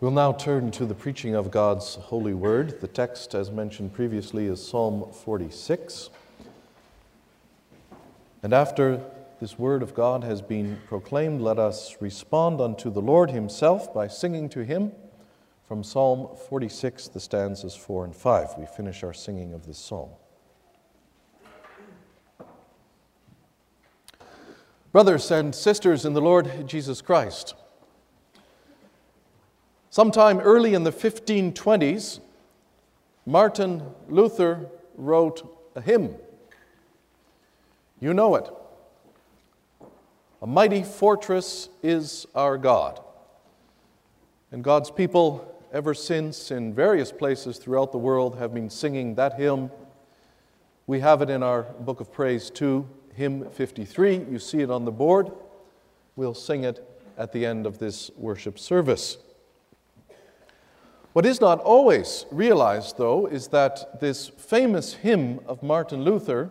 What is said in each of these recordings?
We'll now turn to the preaching of God's holy word. The text, as mentioned previously, is Psalm 46. And after this word of God has been proclaimed, let us respond unto the Lord Himself by singing to Him from Psalm 46, the stanzas 4 and 5. We finish our singing of this psalm. Brothers and sisters in the Lord Jesus Christ, Sometime early in the 1520s, Martin Luther wrote a hymn. You know it. A mighty fortress is our God. And God's people, ever since, in various places throughout the world, have been singing that hymn. We have it in our book of praise too, hymn 53. You see it on the board. We'll sing it at the end of this worship service. What is not always realized, though, is that this famous hymn of Martin Luther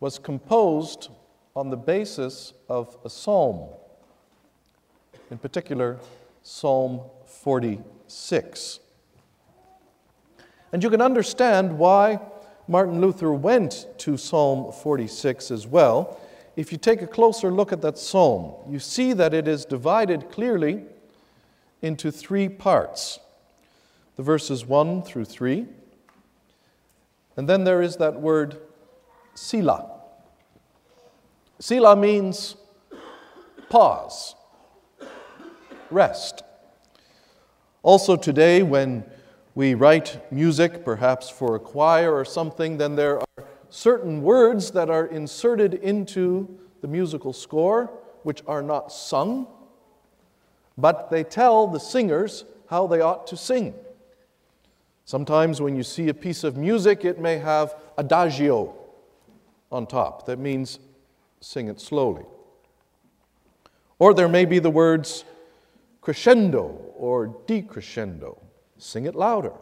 was composed on the basis of a psalm, in particular, Psalm 46. And you can understand why Martin Luther went to Psalm 46 as well. If you take a closer look at that psalm, you see that it is divided clearly into three parts the verses 1 through 3. And then there is that word Selah. Selah means pause, rest. Also, today, when we write music, perhaps for a choir or something, then there are certain words that are inserted into the musical score which are not sung, but they tell the singers how they ought to sing. Sometimes when you see a piece of music, it may have adagio on top. That means sing it slowly. Or there may be the words crescendo or decrescendo. Sing it louder,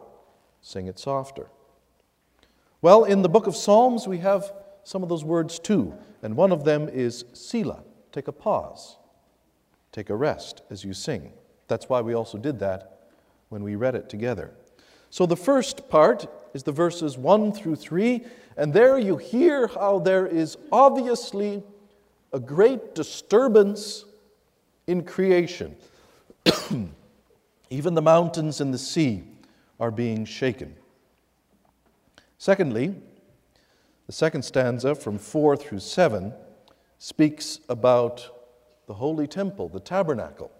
sing it softer. Well, in the book of Psalms, we have some of those words too, and one of them is Selah. Take a pause, take a rest as you sing. That's why we also did that when we read it together. So the first part is the verses 1 through 3, and there you hear how there is obviously a great disturbance in creation. Even the mountains and the sea are being shaken. Secondly, the second stanza from 4 through 7 speaks about the holy temple, the tabernacle.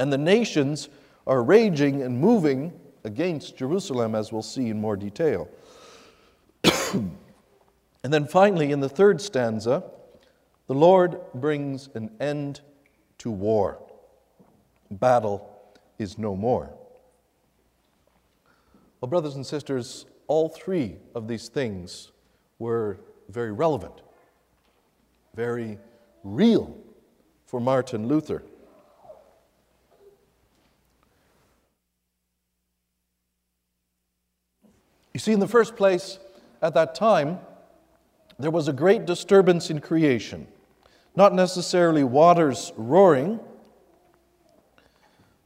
And the nations are raging and moving against Jerusalem, as we'll see in more detail. and then finally, in the third stanza, the Lord brings an end to war. Battle is no more. Well, brothers and sisters, all three of these things were very relevant, very real for Martin Luther. You see, in the first place, at that time, there was a great disturbance in creation. Not necessarily waters roaring,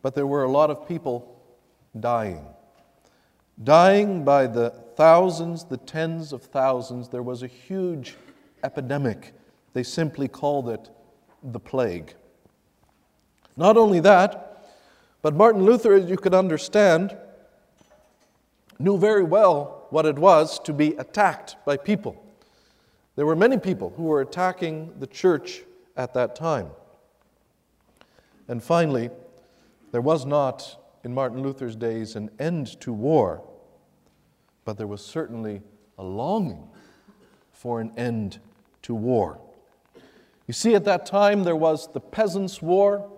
but there were a lot of people dying. Dying by the thousands, the tens of thousands. There was a huge epidemic. They simply called it the plague. Not only that, but Martin Luther, as you could understand, knew very well what it was to be attacked by people. There were many people who were attacking the church at that time. And finally, there was not, in Martin Luther's days, an end to war, but there was certainly a longing for an end to war. You see, at that time, there was the Peasants' War,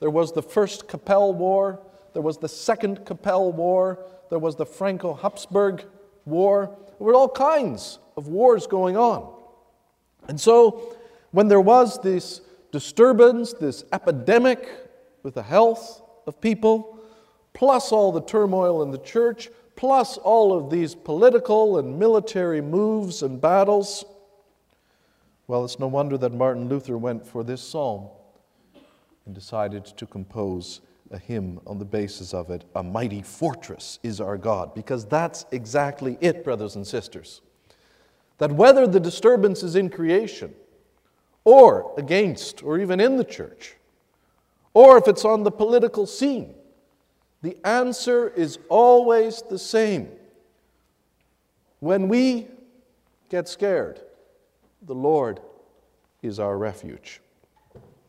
there was the First Kappel War, there was the Second Kappel War, there was the Franco Habsburg War. There were all kinds of wars going on. And so, when there was this disturbance, this epidemic with the health of people, plus all the turmoil in the church, plus all of these political and military moves and battles, well, it's no wonder that Martin Luther went for this psalm and decided to compose a hymn on the basis of it A Mighty Fortress is Our God, because that's exactly it, brothers and sisters. That whether the disturbance is in creation, or against, or even in the church, or if it's on the political scene, the answer is always the same. When we get scared, the Lord is our refuge.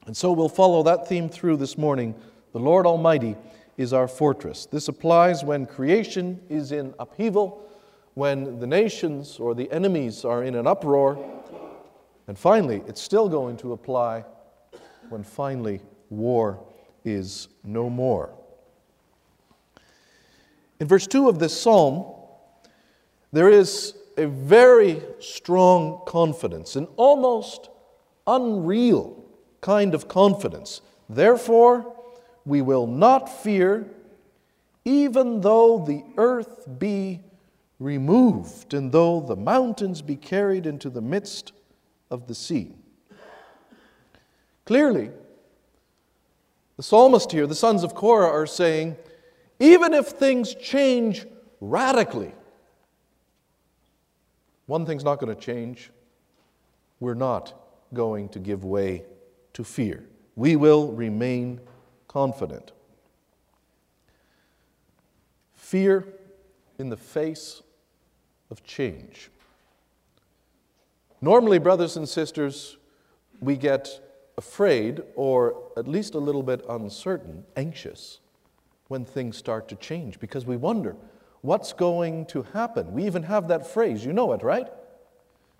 And so we'll follow that theme through this morning. The Lord Almighty is our fortress. This applies when creation is in upheaval, when the nations or the enemies are in an uproar. And finally, it's still going to apply when finally war is no more. In verse 2 of this psalm, there is a very strong confidence, an almost unreal kind of confidence. Therefore, we will not fear, even though the earth be removed, and though the mountains be carried into the midst of the sea. Clearly, the psalmist here, the sons of Korah, are saying, even if things change radically, one thing's not going to change. We're not going to give way to fear. We will remain confident. Fear in the face of change. Normally, brothers and sisters, we get afraid or at least a little bit uncertain, anxious, when things start to change because we wonder what's going to happen. We even have that phrase, you know it, right?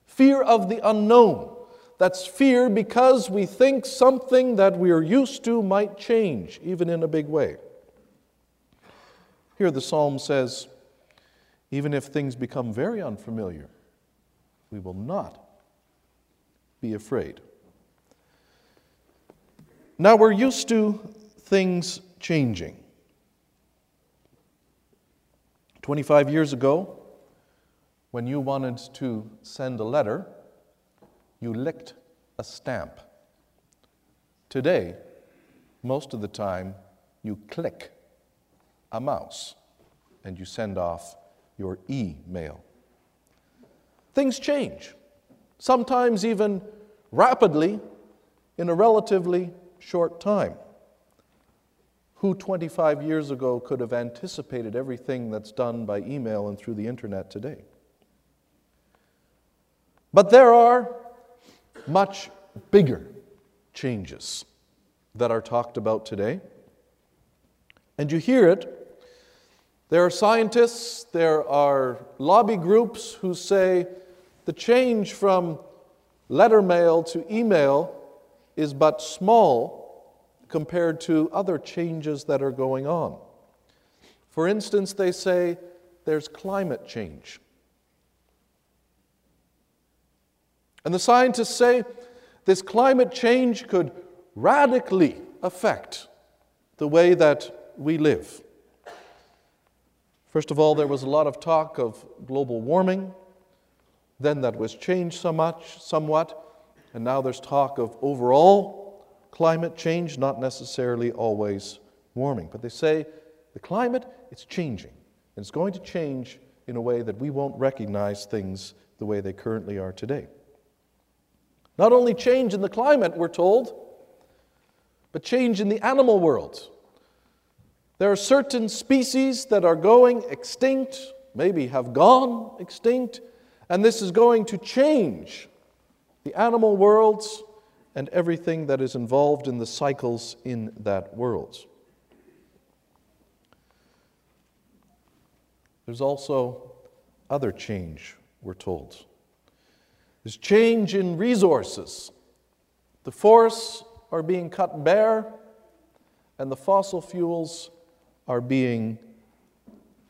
Fear of the unknown. That's fear because we think something that we are used to might change, even in a big way. Here the psalm says, even if things become very unfamiliar, we will not be afraid. Now we're used to things changing. 25 years ago, when you wanted to send a letter, you licked a stamp. Today, most of the time, you click a mouse and you send off your email. Things change, sometimes even rapidly in a relatively short time. Who 25 years ago could have anticipated everything that's done by email and through the internet today? But there are much bigger changes that are talked about today. And you hear it. There are scientists, there are lobby groups who say the change from letter mail to email is but small compared to other changes that are going on. For instance, they say there's climate change. And the scientists say this climate change could radically affect the way that we live. First of all, there was a lot of talk of global warming. Then that was changed so much, somewhat, and now there's talk of overall climate change, not necessarily always warming. But they say the climate, it's changing. And it's going to change in a way that we won't recognize things the way they currently are today. Not only change in the climate, we're told, but change in the animal world. There are certain species that are going extinct, maybe have gone extinct, and this is going to change the animal worlds and everything that is involved in the cycles in that world. There's also other change, we're told. There's change in resources. The forests are being cut bare, and the fossil fuels are being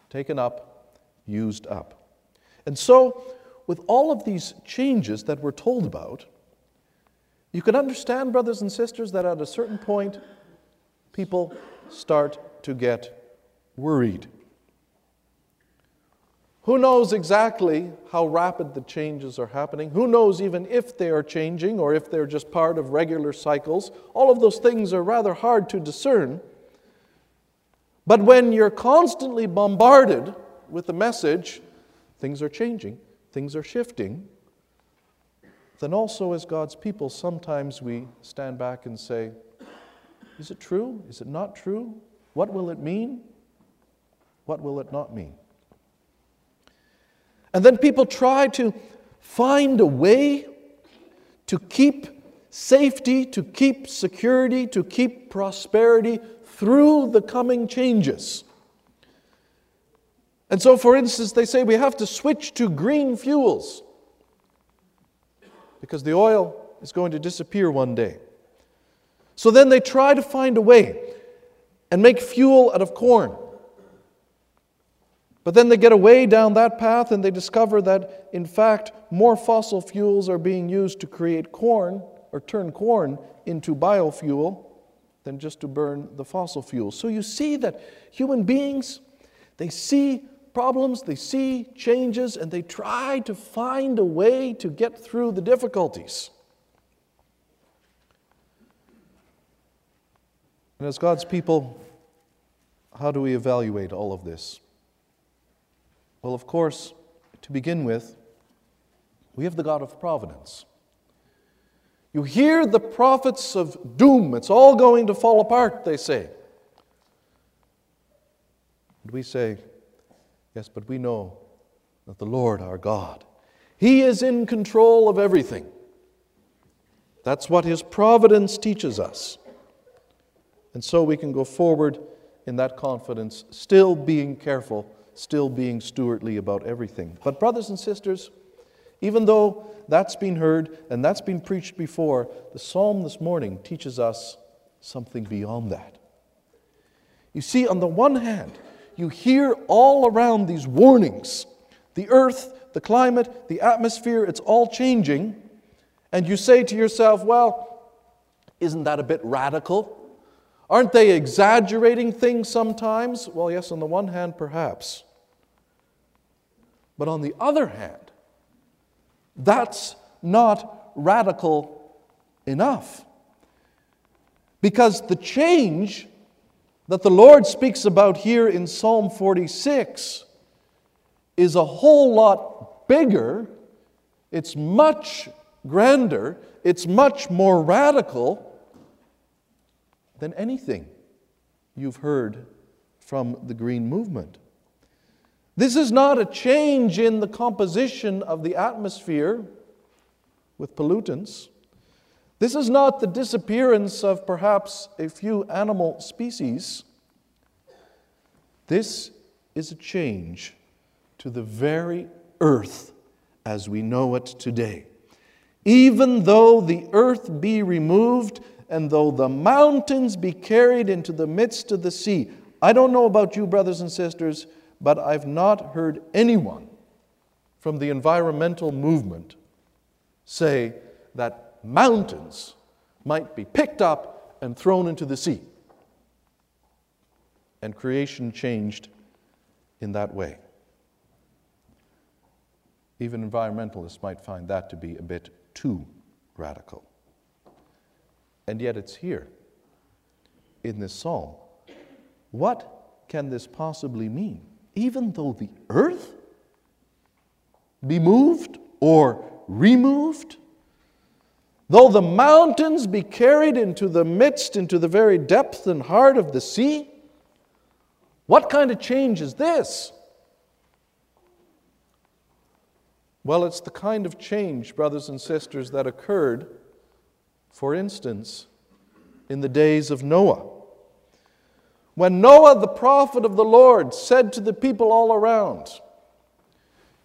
taken up, used up. And so, with all of these changes that we're told about, you can understand, brothers and sisters, that at a certain point, people start to get worried. Who knows exactly how rapid the changes are happening? Who knows even if they are changing or if they're just part of regular cycles? All of those things are rather hard to discern. But when you're constantly bombarded with the message, things are changing, things are shifting, then also as God's people, sometimes we stand back and say, Is it true? Is it not true? What will it mean? What will it not mean? And then people try to find a way to keep safety, to keep security, to keep prosperity through the coming changes. And so, for instance, they say we have to switch to green fuels because the oil is going to disappear one day. So then they try to find a way and make fuel out of corn. But then they get away down that path and they discover that, in fact, more fossil fuels are being used to create corn or turn corn into biofuel than just to burn the fossil fuels. So you see that human beings, they see problems, they see changes, and they try to find a way to get through the difficulties. And as God's people, how do we evaluate all of this? Well, of course, to begin with, we have the God of providence. You hear the prophets of doom, it's all going to fall apart, they say. And we say, yes, but we know that the Lord our God, He is in control of everything. That's what His providence teaches us. And so we can go forward in that confidence, still being careful still being stewardly about everything. But, brothers and sisters, even though that's been heard and that's been preached before, the psalm this morning teaches us something beyond that. You see, on the one hand, you hear all around these warnings the earth, the climate, the atmosphere, it's all changing. And you say to yourself, well, isn't that a bit radical? Aren't they exaggerating things sometimes? Well, yes, on the one hand, perhaps. But on the other hand, that's not radical enough. Because the change that the Lord speaks about here in Psalm 46 is a whole lot bigger, it's much grander, it's much more radical than anything you've heard from the Green Movement. This is not a change in the composition of the atmosphere with pollutants. This is not the disappearance of perhaps a few animal species. This is a change to the very earth as we know it today. Even though the earth be removed, and though the mountains be carried into the midst of the sea. I don't know about you, brothers and sisters, but I've not heard anyone from the environmental movement say that mountains might be picked up and thrown into the sea. And creation changed in that way. Even environmentalists might find that to be a bit too radical. And yet it's here in this psalm. What can this possibly mean? Even though the earth be moved or removed, though the mountains be carried into the midst, into the very depth and heart of the sea, what kind of change is this? Well, it's the kind of change, brothers and sisters, that occurred for instance, in the days of Noah. When Noah, the prophet of the Lord, said to the people all around,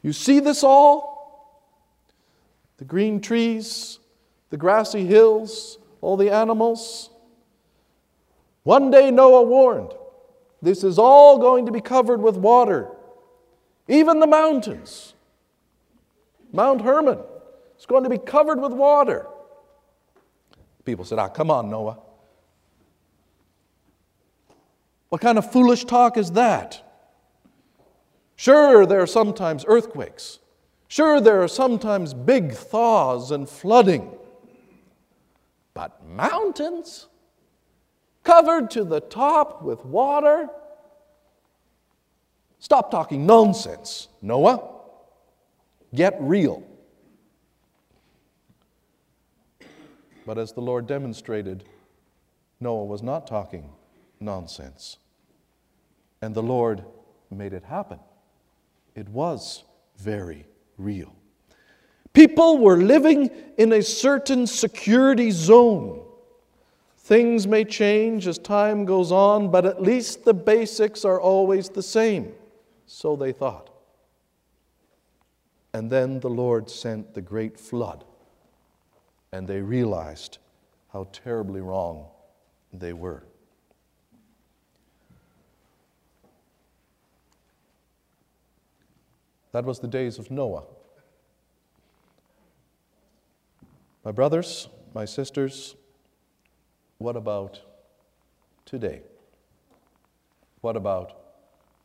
You see this all? The green trees, the grassy hills, all the animals. One day Noah warned, This is all going to be covered with water, even the mountains. Mount Hermon is going to be covered with water. People said, Ah, come on, Noah. What kind of foolish talk is that? Sure, there are sometimes earthquakes. Sure, there are sometimes big thaws and flooding. But mountains covered to the top with water, Stop talking nonsense, Noah. Get real. But as the Lord demonstrated, Noah was not talking nonsense. And the Lord made it happen. It was very real. People were living in a certain security zone. Things may change as time goes on, but at least the basics are always the same. So they thought. And then the Lord sent the great flood, and they realized how terribly wrong they were. That was the days of Noah. My brothers, my sisters, what about today? What about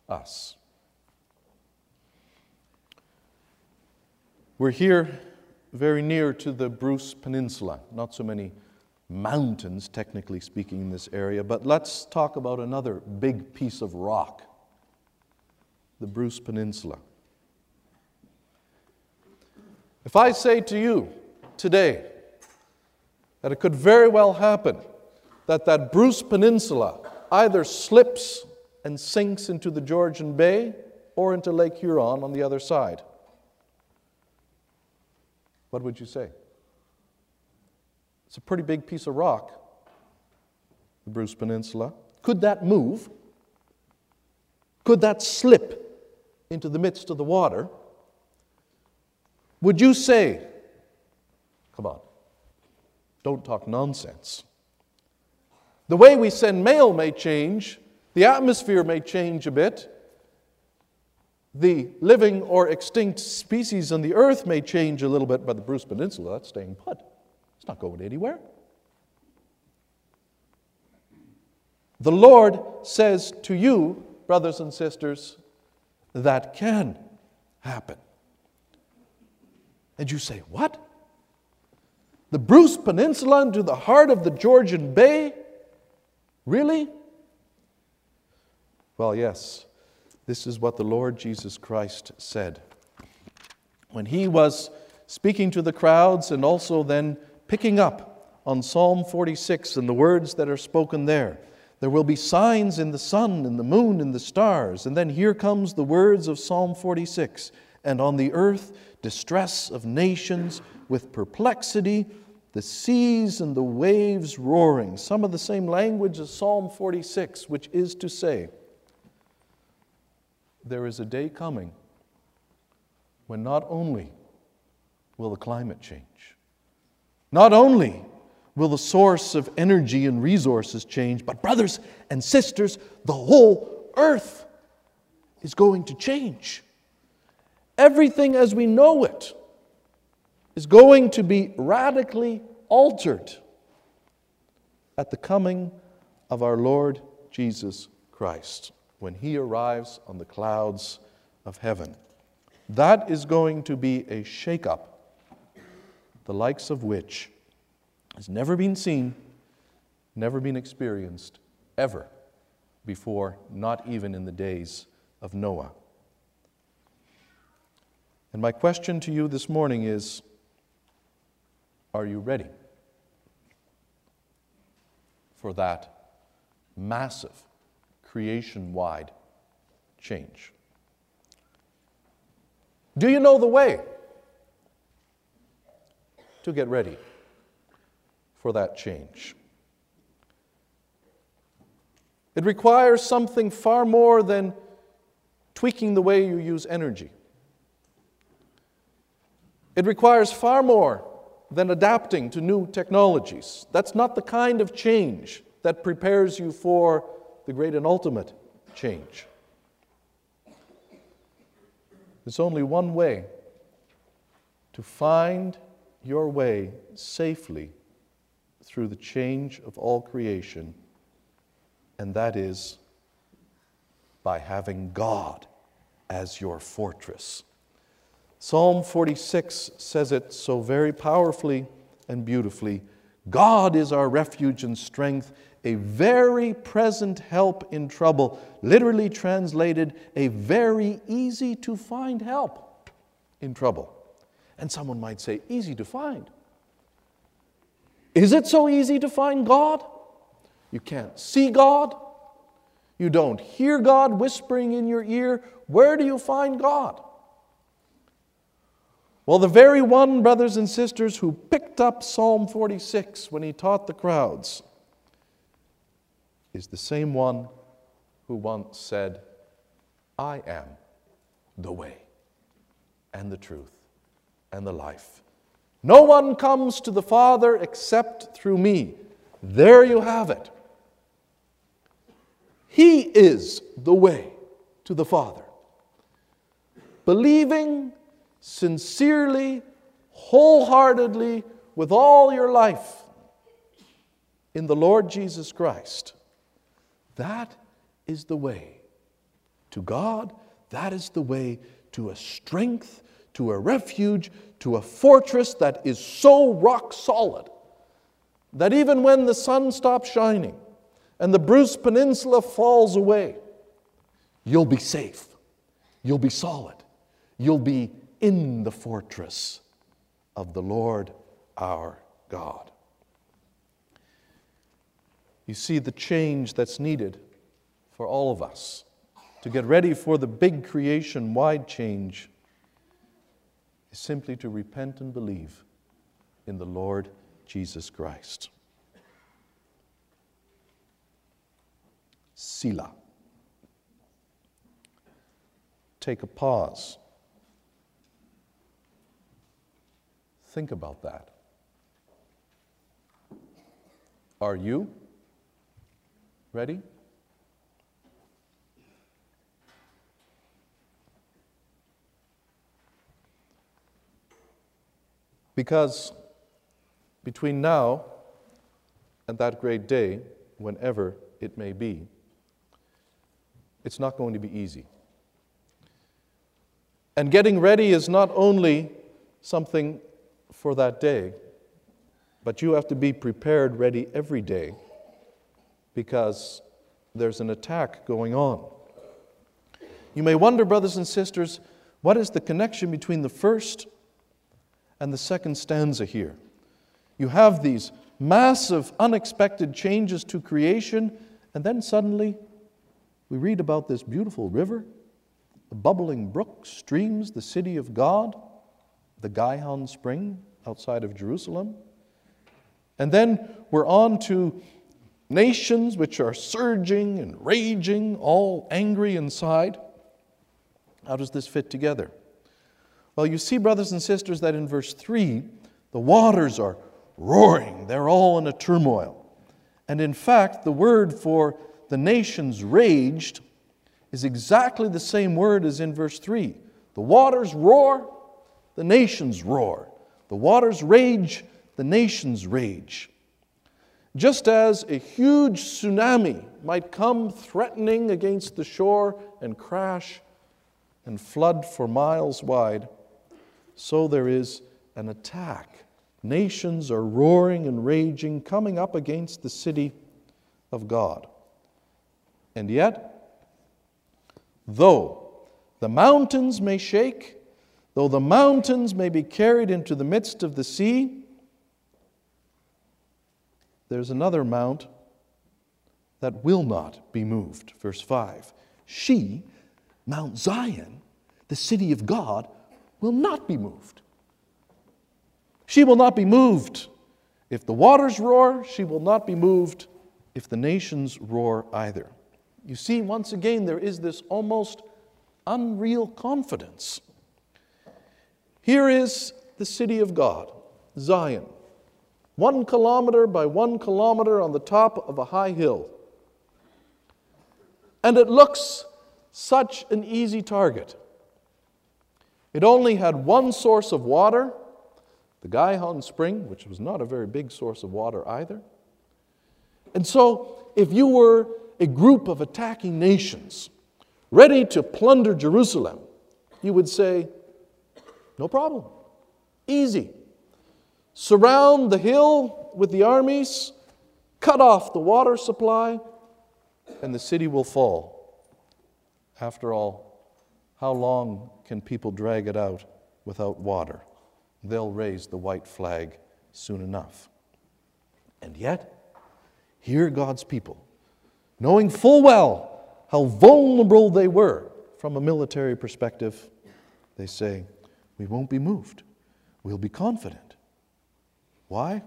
us? We're here very near to the Bruce Peninsula, not so many mountains, technically speaking, in this area, but let's talk about another big piece of rock the Bruce Peninsula. If I say to you today that it could very well happen that that Bruce Peninsula either slips and sinks into the Georgian Bay or into Lake Huron on the other side, what would you say? It's a pretty big piece of rock, the Bruce Peninsula. Could that move? Could that slip into the midst of the water? Would you say, come on, don't talk nonsense? The way we send mail may change, the atmosphere may change a bit, the living or extinct species on the earth may change a little bit, but the Bruce Peninsula, that's staying put. It's not going anywhere. The Lord says to you, brothers and sisters, that can happen. And you say, What? The Bruce Peninsula into the heart of the Georgian Bay? Really? Well, yes. This is what the Lord Jesus Christ said. When he was speaking to the crowds and also then picking up on Psalm 46 and the words that are spoken there. There will be signs in the sun and the moon and the stars. And then here comes the words of Psalm 46 and on the earth distress of nations with perplexity, the seas and the waves roaring. Some of the same language as Psalm 46, which is to say, there is a day coming when not only will the climate change, not only will the source of energy and resources change, but brothers and sisters, the whole earth is going to change. Everything as we know it is going to be radically altered at the coming of our Lord Jesus Christ when he arrives on the clouds of heaven. That is going to be a shakeup, the likes of which has never been seen, never been experienced, ever before, not even in the days of Noah. And my question to you this morning is Are you ready for that massive creation wide change? Do you know the way to get ready for that change? It requires something far more than tweaking the way you use energy. It requires far more than adapting to new technologies. That's not the kind of change that prepares you for the great and ultimate change. There's only one way to find your way safely through the change of all creation, and that is by having God as your fortress. Psalm 46 says it so very powerfully and beautifully God is our refuge and strength, a very present help in trouble. Literally translated, a very easy to find help in trouble. And someone might say, easy to find. Is it so easy to find God? You can't see God. You don't hear God whispering in your ear. Where do you find God? Well, the very one, brothers and sisters, who picked up Psalm 46 when he taught the crowds is the same one who once said, I am the way and the truth and the life. No one comes to the Father except through me. There you have it. He is the way to the Father. Believing sincerely, wholeheartedly, with all your life in the Lord Jesus Christ, that is the way to God. That is the way to a strength, to a refuge, to a fortress that is so rock solid that even when the sun stops shining, and the Bruce Peninsula falls away, you'll be safe. You'll be solid. You'll be in the fortress of the Lord our God. You see the change that's needed for all of us to get ready for the big creation wide change is simply to repent and believe in the Lord Jesus Christ. Selah. Take a pause. Think about that. Are you ready? Because between now and that great day, whenever it may be, it's not going to be easy. And getting ready is not only something for that day, but you have to be prepared, ready every day, because there's an attack going on. You may wonder, brothers and sisters, what is the connection between the first and the second stanza here? You have these massive, unexpected changes to creation, and then suddenly we read about this beautiful river, the bubbling brook, streams, the city of God, the Gihon spring outside of Jerusalem. And then we're on to nations which are surging and raging, all angry inside. How does this fit together? Well, you see, brothers and sisters, that in verse 3, the waters are roaring, they're all in a turmoil. And in fact, the word for the nations raged is exactly the same word as in verse 3. The waters roar, the nations roar. The waters rage, the nations rage. Just as a huge tsunami might come threatening against the shore and crash and flood for miles wide, so there is an attack. Nations are roaring and raging, coming up against the city of God. And yet, though the mountains may shake, though the mountains may be carried into the midst of the sea, there's another mount that will not be moved. Verse 5 She, Mount Zion, the city of God, will not be moved. She will not be moved. If the waters roar, she will not be moved. If the nations roar either. You see, once again, there is this almost unreal confidence. Here is the city of God, Zion, one kilometer by one kilometer on the top of a high hill. And it looks such an easy target. It only had one source of water, the Gihon Spring, which was not a very big source of water either. And so, if you were a group of attacking nations ready to plunder Jerusalem, you would say, No problem, easy. Surround the hill with the armies, cut off the water supply, and the city will fall. After all, how long can people drag it out without water? They'll raise the white flag soon enough. And yet, here God's people, knowing full well how vulnerable they were from a military perspective, they say, We won't be moved. We'll be confident. Why?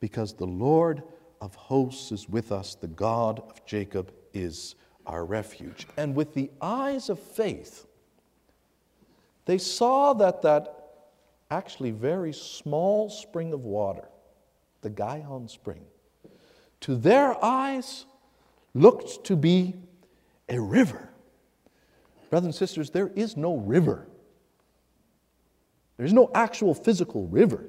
Because the Lord of hosts is with us, the God of Jacob is our refuge. And with the eyes of faith, they saw that that actually very small spring of water, the Gihon spring, to their eyes looked to be a river. Brothers and sisters, there is no river. There's no actual physical river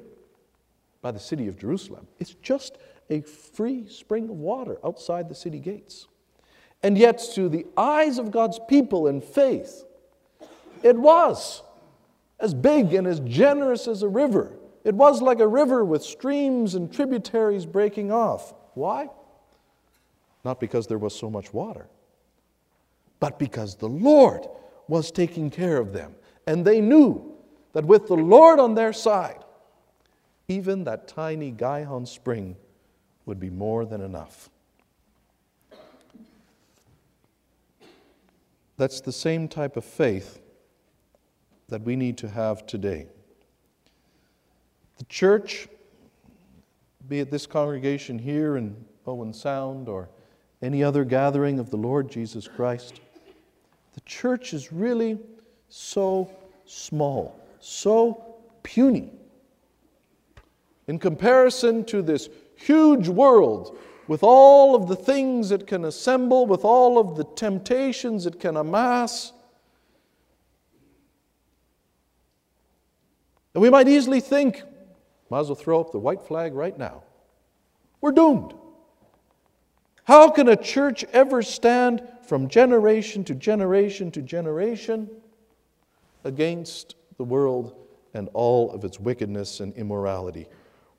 by the city of Jerusalem. It's just a free spring of water outside the city gates. And yet, to the eyes of God's people in faith, it was as big and as generous as a river. It was like a river with streams and tributaries breaking off. Why? Not because there was so much water, but because the Lord was taking care of them. And they knew that with the Lord on their side, even that tiny Gihon spring would be more than enough. That's the same type of faith that we need to have today. The church, be it this congregation here in Owen Sound or any other gathering of the Lord Jesus Christ, the church is really so small, so puny. In comparison to this huge world with all of the things it can assemble, with all of the temptations it can amass, And we might easily think, might as well throw up the white flag right now. We're doomed. How can a church ever stand from generation to generation to generation against the world and all of its wickedness and immorality?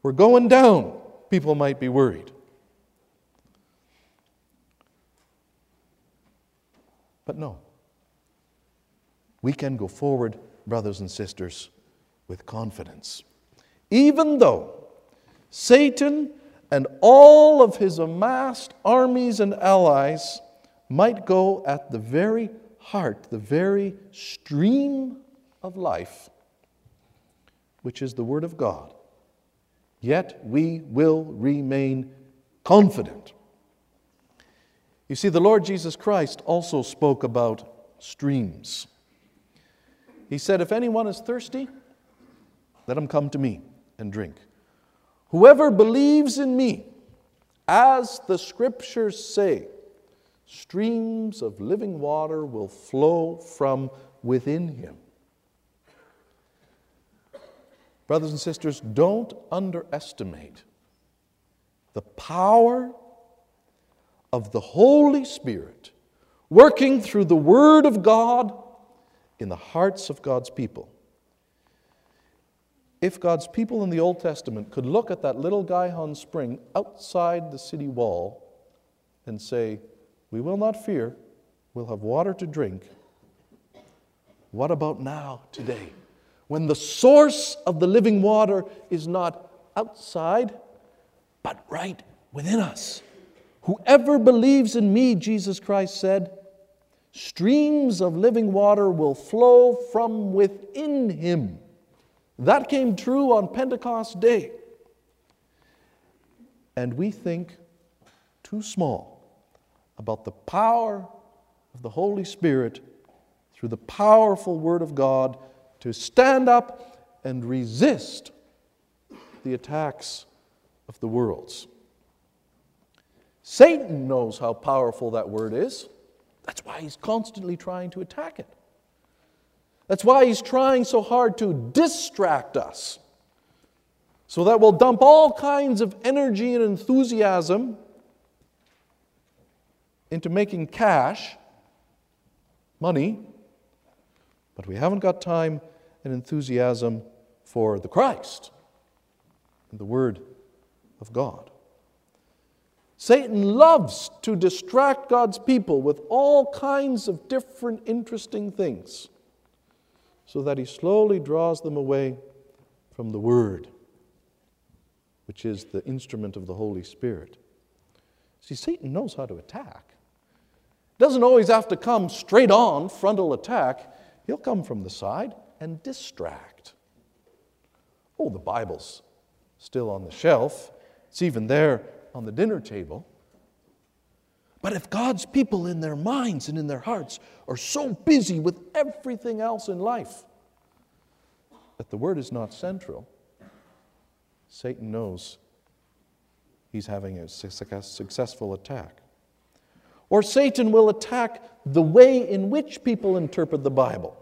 We're going down, people might be worried. But no. We can go forward, brothers and sisters, with confidence. Even though Satan and all of his amassed armies and allies might go at the very heart, the very stream of life, which is the Word of God, yet we will remain confident. You see, the Lord Jesus Christ also spoke about streams. He said, If anyone is thirsty, let him come to me and drink. Whoever believes in me, as the scriptures say, streams of living water will flow from within him. Brothers and sisters, don't underestimate the power of the Holy Spirit working through the Word of God in the hearts of God's people. If God's people in the Old Testament could look at that little Gihon spring outside the city wall and say, We will not fear, we'll have water to drink, what about now, today, when the source of the living water is not outside, but right within us? Whoever believes in me, Jesus Christ said, streams of living water will flow from within him. That came true on Pentecost Day. And we think too small about the power of the Holy Spirit through the powerful Word of God to stand up and resist the attacks of the worlds. Satan knows how powerful that Word is. That's why he's constantly trying to attack it. That's why he's trying so hard to distract us. So that we'll dump all kinds of energy and enthusiasm into making cash, money, but we haven't got time and enthusiasm for the Christ and the Word of God. Satan loves to distract God's people with all kinds of different interesting things so that he slowly draws them away from the Word, which is the instrument of the Holy Spirit. See, Satan knows how to attack. Doesn't always have to come straight on, frontal attack. He'll come from the side and distract. Oh, the Bible's still on the shelf. It's even there on the dinner table. But if God's people in their minds and in their hearts are so busy with everything else in life that the word is not central, Satan knows he's having a successful attack. Or Satan will attack the way in which people interpret the Bible.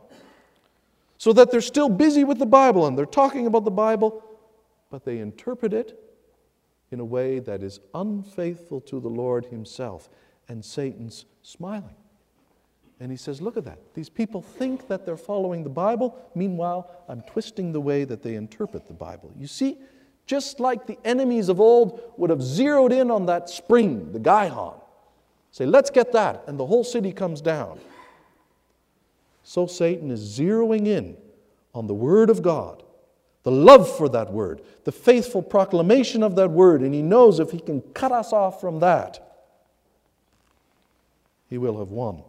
So that they're still busy with the Bible and they're talking about the Bible, but they interpret it in a way that is unfaithful to the Lord Himself. And Satan's smiling. And he says, Look at that. These people think that they're following the Bible. Meanwhile, I'm twisting the way that they interpret the Bible. You see, just like the enemies of old would have zeroed in on that spring, the Gihon, say, Let's get that, and the whole city comes down. So Satan is zeroing in on the Word of God the love for that word, the faithful proclamation of that word, and he knows if he can cut us off from that, he will have won.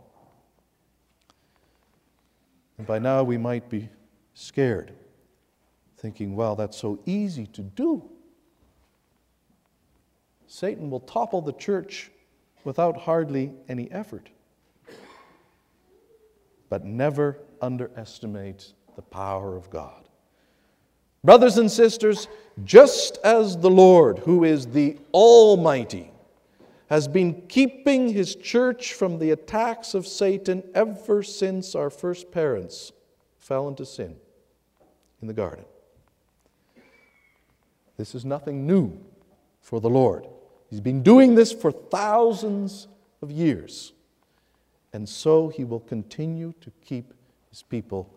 And by now we might be scared, thinking, well, that's so easy to do. Satan will topple the church without hardly any effort. But never underestimate the power of God. Brothers and sisters, just as the Lord, who is the Almighty, has been keeping his church from the attacks of Satan ever since our first parents fell into sin in the garden. This is nothing new for the Lord. He's been doing this for thousands of years. And so he will continue to keep his people.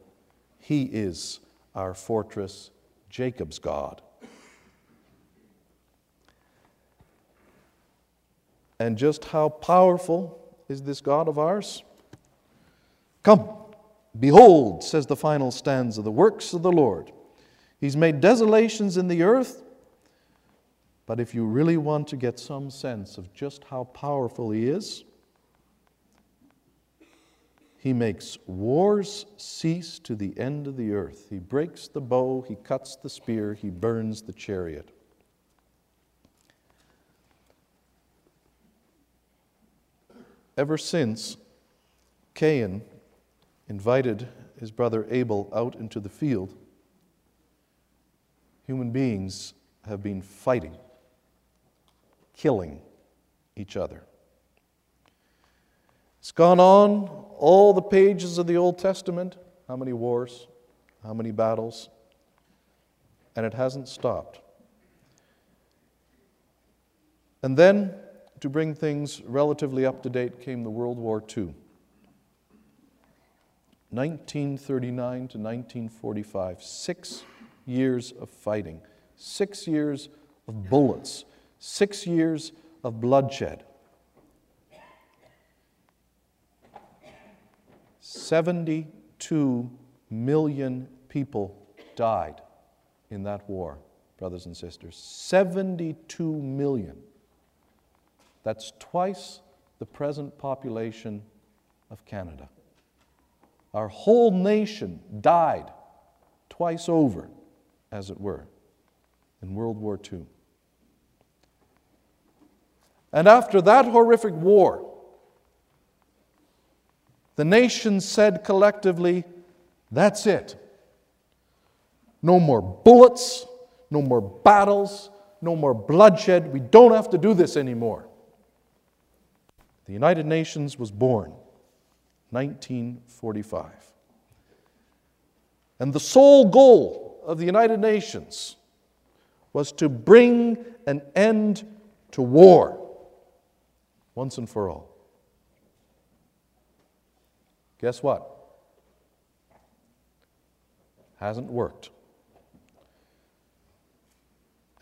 He is our fortress Jacob's God. And just how powerful is this God of ours? Come, behold, says the final stanza, the works of the Lord. He's made desolations in the earth. But if you really want to get some sense of just how powerful He is, he makes wars cease to the end of the earth. He breaks the bow, he cuts the spear, he burns the chariot. Ever since Cain invited his brother Abel out into the field, human beings have been fighting, killing each other. It's gone on all the pages of the Old Testament. How many wars? How many battles? And it hasn't stopped. And then, to bring things relatively up to date, came the World War II. 1939 to 1945, six years of fighting, six years of bullets, six years of bloodshed. 72 million people died in that war, brothers and sisters. 72 million. That's twice the present population of Canada. Our whole nation died twice over, as it were, in World War II. And after that horrific war, the nations said collectively, That's it. No more bullets, no more battles, no more bloodshed. We don't have to do this anymore. The United Nations was born 1945. And the sole goal of the United Nations was to bring an end to war once and for all. Guess what? Hasn't worked.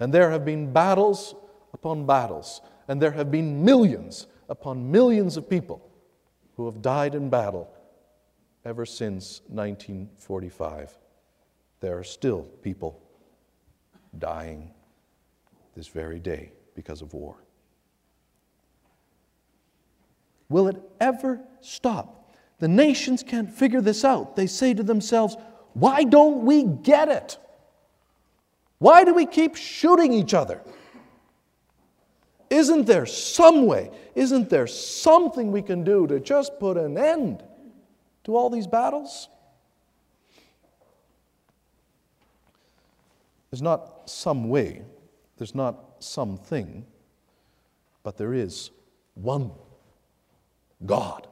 And there have been battles upon battles, and there have been millions upon millions of people who have died in battle ever since 1945. There are still people dying this very day because of war. Will it ever stop? The nations can't figure this out. They say to themselves, why don't we get it? Why do we keep shooting each other? Isn't there some way, isn't there something we can do to just put an end to all these battles? There's not some way, there's not something, but there is one God.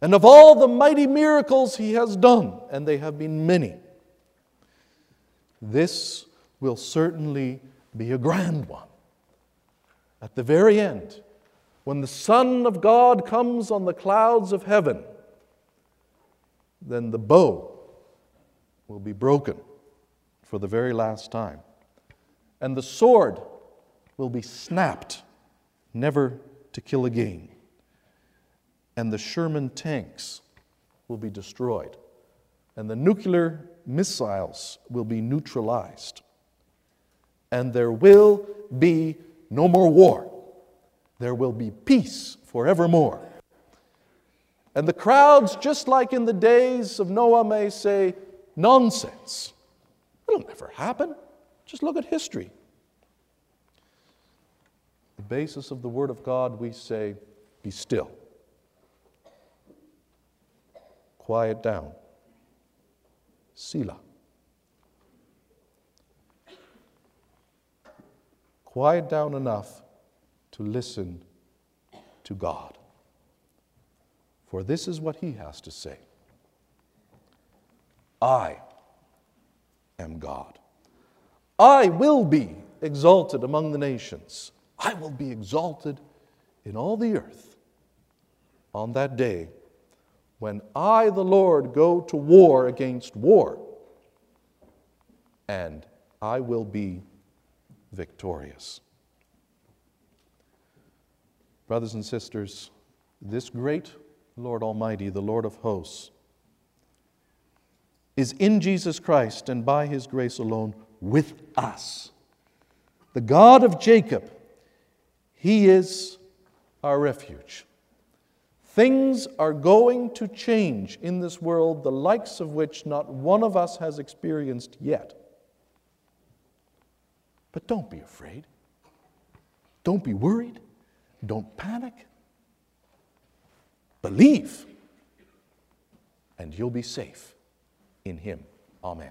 And of all the mighty miracles he has done, and they have been many, this will certainly be a grand one. At the very end, when the Son of God comes on the clouds of heaven, then the bow will be broken for the very last time, and the sword will be snapped, never to kill again, and the Sherman tanks will be destroyed, and the nuclear missiles will be neutralized, and there will be no more war. There will be peace forevermore. And the crowds, just like in the days of Noah, may say, nonsense. It'll never happen. Just look at history. The basis of the Word of God, we say, be still. Quiet down. Selah. Quiet down enough to listen to God. For this is what He has to say I am God. I will be exalted among the nations. I will be exalted in all the earth on that day when I, the Lord, go to war against war, and I will be victorious. Brothers and sisters, this great Lord Almighty, the Lord of hosts, is in Jesus Christ and by his grace alone with us. The God of Jacob, he is our refuge. Things are going to change in this world, the likes of which not one of us has experienced yet. But don't be afraid. Don't be worried. Don't panic. Believe, and you'll be safe in Him. Amen.